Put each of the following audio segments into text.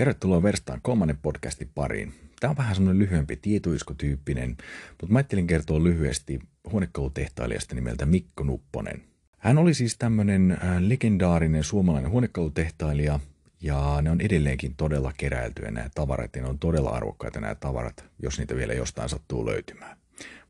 Tervetuloa Verstaan kolmannen podcastin pariin. Tämä on vähän semmoinen lyhyempi tietoiskotyyppinen, mutta mä ajattelin kertoa lyhyesti huonekalutehtaelijasta nimeltä Mikko Nupponen. Hän oli siis tämmöinen äh, legendaarinen suomalainen huonekalutehtailija, ja ne on edelleenkin todella keräiltyjä nämä tavarat, ja ne on todella arvokkaita nämä tavarat, jos niitä vielä jostain sattuu löytymään.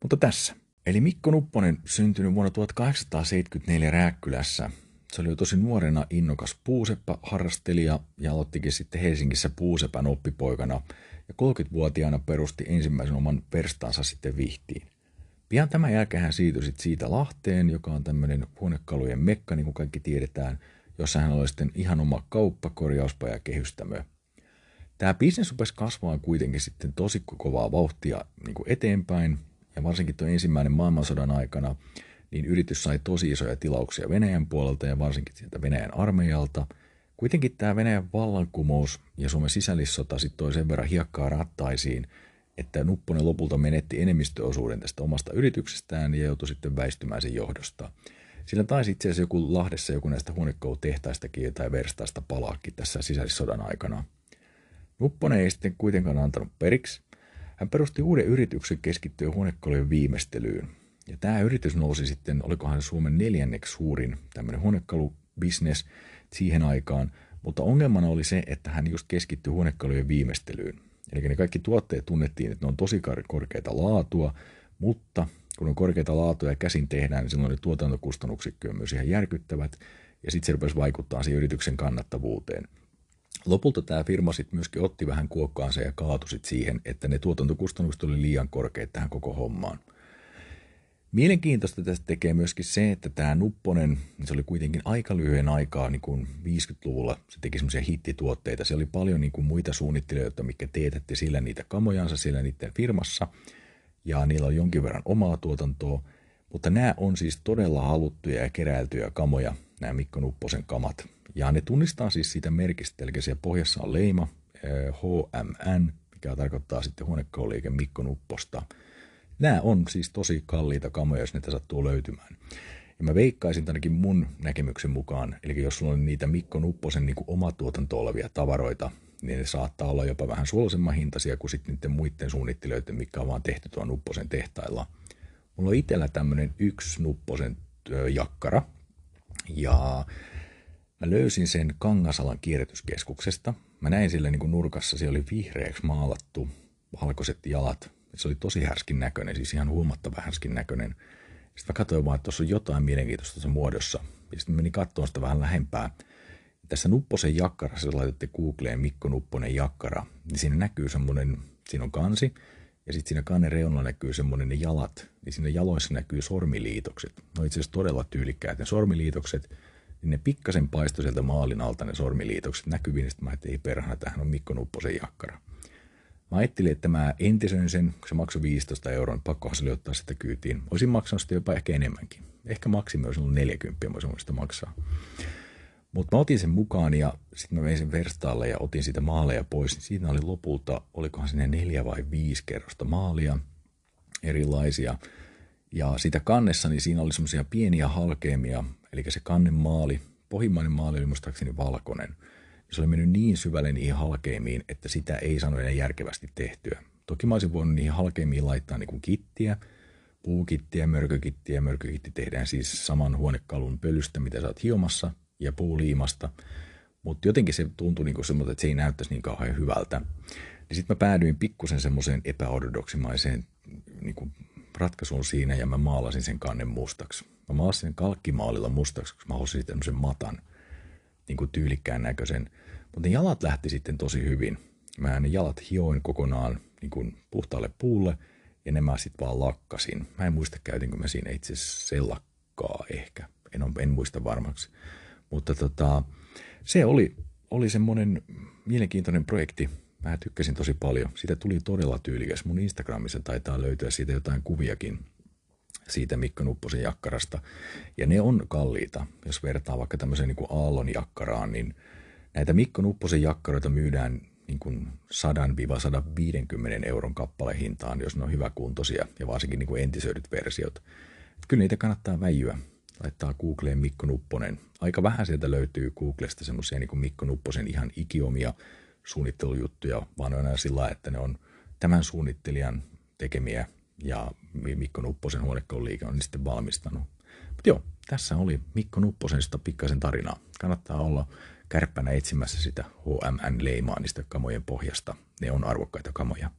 Mutta tässä. Eli Mikko Nupponen syntynyt vuonna 1874 Rääkkylässä se oli jo tosi nuorena innokas puuseppa harrastelija ja aloittikin sitten Helsingissä puusepän oppipoikana ja 30-vuotiaana perusti ensimmäisen oman verstansa sitten Vihtiin. Pian tämän jälkeen hän siirtyi siitä Lahteen, joka on tämmöinen huonekalujen mekka, niin kuin kaikki tiedetään, jossa hän oli sitten ihan oma kauppa, korjauspa ja kehystämö. Tämä bisnes rupesi kasvaa kuitenkin sitten tosi kovaa vauhtia niin kuin eteenpäin, ja varsinkin tuo ensimmäinen maailmansodan aikana – niin yritys sai tosi isoja tilauksia Venäjän puolelta ja varsinkin sieltä Venäjän armeijalta. Kuitenkin tämä Venäjän vallankumous ja Suomen sisällissota sitten toi sen verran hiekkaa rattaisiin, että Nupponen lopulta menetti enemmistöosuuden tästä omasta yrityksestään ja joutui sitten väistymään sen johdosta. Sillä taisi itse asiassa joku Lahdessa joku näistä huonekalutehtaistakin tai verstaista palaakin tässä sisällissodan aikana. Nupponen ei sitten kuitenkaan antanut periksi. Hän perusti uuden yrityksen keskittyen huonekalujen viimeistelyyn. Ja tämä yritys nousi sitten, olikohan Suomen neljänneksi suurin tämmöinen huonekalubisnes siihen aikaan, mutta ongelmana oli se, että hän just keskittyi huonekalujen viimeistelyyn. Eli ne kaikki tuotteet tunnettiin, että ne on tosi korkeita laatua, mutta kun on korkeita laatua ja käsin tehdään, niin silloin ne tuotantokustannukset on myös ihan järkyttävät, ja sitten se rupesi vaikuttaa siihen yrityksen kannattavuuteen. Lopulta tämä firma sitten myöskin otti vähän kuokkaansa ja kaatui siihen, että ne tuotantokustannukset oli liian korkeat tähän koko hommaan – Mielenkiintoista tästä tekee myöskin se, että tämä Nupponen, se oli kuitenkin aika lyhyen aikaa, niin kuin 50-luvulla se teki semmoisia hittituotteita. Se oli paljon niin kuin muita suunnittelijoita, mikä teetätti sillä niitä kamojansa siellä niiden firmassa, ja niillä on jonkin verran omaa tuotantoa, mutta nämä on siis todella haluttuja ja keräiltyjä kamoja, nämä Mikko Nupposen kamat. Ja ne tunnistaa siis siitä merkistä, eli siellä pohjassa on leima HMN, mikä tarkoittaa sitten huonekaululiike Mikko Nupposta – nämä on siis tosi kalliita kamoja, jos niitä sattuu löytymään. Ja mä veikkaisin ainakin mun näkemyksen mukaan, eli jos sulla on niitä Mikko Nupposen niin omatuotanto olevia tavaroita, niin ne saattaa olla jopa vähän suolisemman hintaisia kuin sitten niiden muiden suunnittelijoiden, mikä on vaan tehty tuon Nupposen tehtailla. Mulla on itsellä tämmöinen yksi Nupposen jakkara, ja mä löysin sen Kangasalan kierrätyskeskuksesta. Mä näin sillä niin kuin nurkassa, siellä oli vihreäksi maalattu valkoiset jalat, se oli tosi härskin näköinen, siis ihan huomattava härskin näköinen. Sitten mä katsoin vaan, että tuossa on jotain mielenkiintoista tuossa muodossa. Ja sitten menin katsomaan sitä vähän lähempää. Tässä Nupposen jakkarassa, jos laitatte Googleen Mikko Nupponen jakkara, niin siinä näkyy semmoinen, siinä on kansi, ja sitten siinä kannen reunalla näkyy semmoinen ne jalat, niin siinä jaloissa näkyy sormiliitokset. No itse asiassa todella tyylikkäät ne sormiliitokset, niin ne pikkasen paistoi sieltä maalin alta ne sormiliitokset näkyviin, niin sitten mä ajattelin, ei perhana, tämähän on Mikko Nupposen jakkara. Mä ajattelin, että mä entisöin sen, kun se maksoi 15 euroa, niin pakkohan se oli ottaa sitä kyytiin. Olisin maksanut sitä jopa ehkä enemmänkin. Ehkä maksimi olisi ollut 40, mä olisin sitä maksaa. Mutta mä otin sen mukaan ja sitten mä vein sen verstaalle ja otin siitä maaleja pois. Niin siinä oli lopulta, olikohan sinne neljä vai viisi kerrosta maalia erilaisia. Ja sitä kannessa, niin siinä oli semmoisia pieniä halkeamia, eli se kannen maali, pohjimmainen maali oli muistaakseni valkoinen – se oli mennyt niin syvälle niihin halkeimiin, että sitä ei sano enää järkevästi tehtyä. Toki mä olisin voinut niihin halkeimiin laittaa niin kuin kittiä, puukittiä, mörkökittiä. Mörkökitti tehdään siis saman huonekalun pölystä, mitä sä oot hiomassa, ja puuliimasta. Mutta jotenkin se tuntui niin semmoista, että se ei näyttäisi niin kauhean hyvältä. Niin sitten mä päädyin pikkusen semmoiseen epäortodoksimaiseen niin kuin ratkaisuun siinä, ja mä maalasin sen kannen mustaksi. Mä maalasin sen kalkkimaalilla mustaksi, koska mä halusin sitten matan – niin kuin tyylikkään näköisen. Mutta ne jalat lähti sitten tosi hyvin. Mä ne jalat hioin kokonaan niin kuin puhtaalle puulle ja ne mä sitten vaan lakkasin. Mä en muista käytinkö mä siinä itse sellakkaa ehkä. En, en muista varmaksi. Mutta tota, se oli, oli semmoinen mielenkiintoinen projekti. Mä tykkäsin tosi paljon. Siitä tuli todella tyylikäs. Mun Instagramissa taitaa löytyä siitä jotain kuviakin siitä Mikko Nupposen jakkarasta. Ja ne on kalliita, jos vertaa vaikka tämmöiseen niin kuin Aallon jakkaraan, niin näitä Mikko Nupposen jakkaroita myydään niin kuin 100-150 euron kappalehintaan, jos ne on hyväkuntoisia ja varsinkin niin kuin entisöidyt versiot. Et kyllä niitä kannattaa väijyä. Laittaa Googleen Mikko Nupponen. Aika vähän sieltä löytyy Googlesta semmoisia niin Mikko Nupposen ihan ikiomia suunnittelujuttuja, vaan on aina sillä että ne on tämän suunnittelijan tekemiä ja Mikko Nupposen huonekoululiike on sitten valmistanut. Mutta joo, tässä oli Mikko Nupposesta pikkasen tarinaa. Kannattaa olla kärppänä etsimässä sitä HMN-leimaa niistä kamojen pohjasta. Ne on arvokkaita kamoja.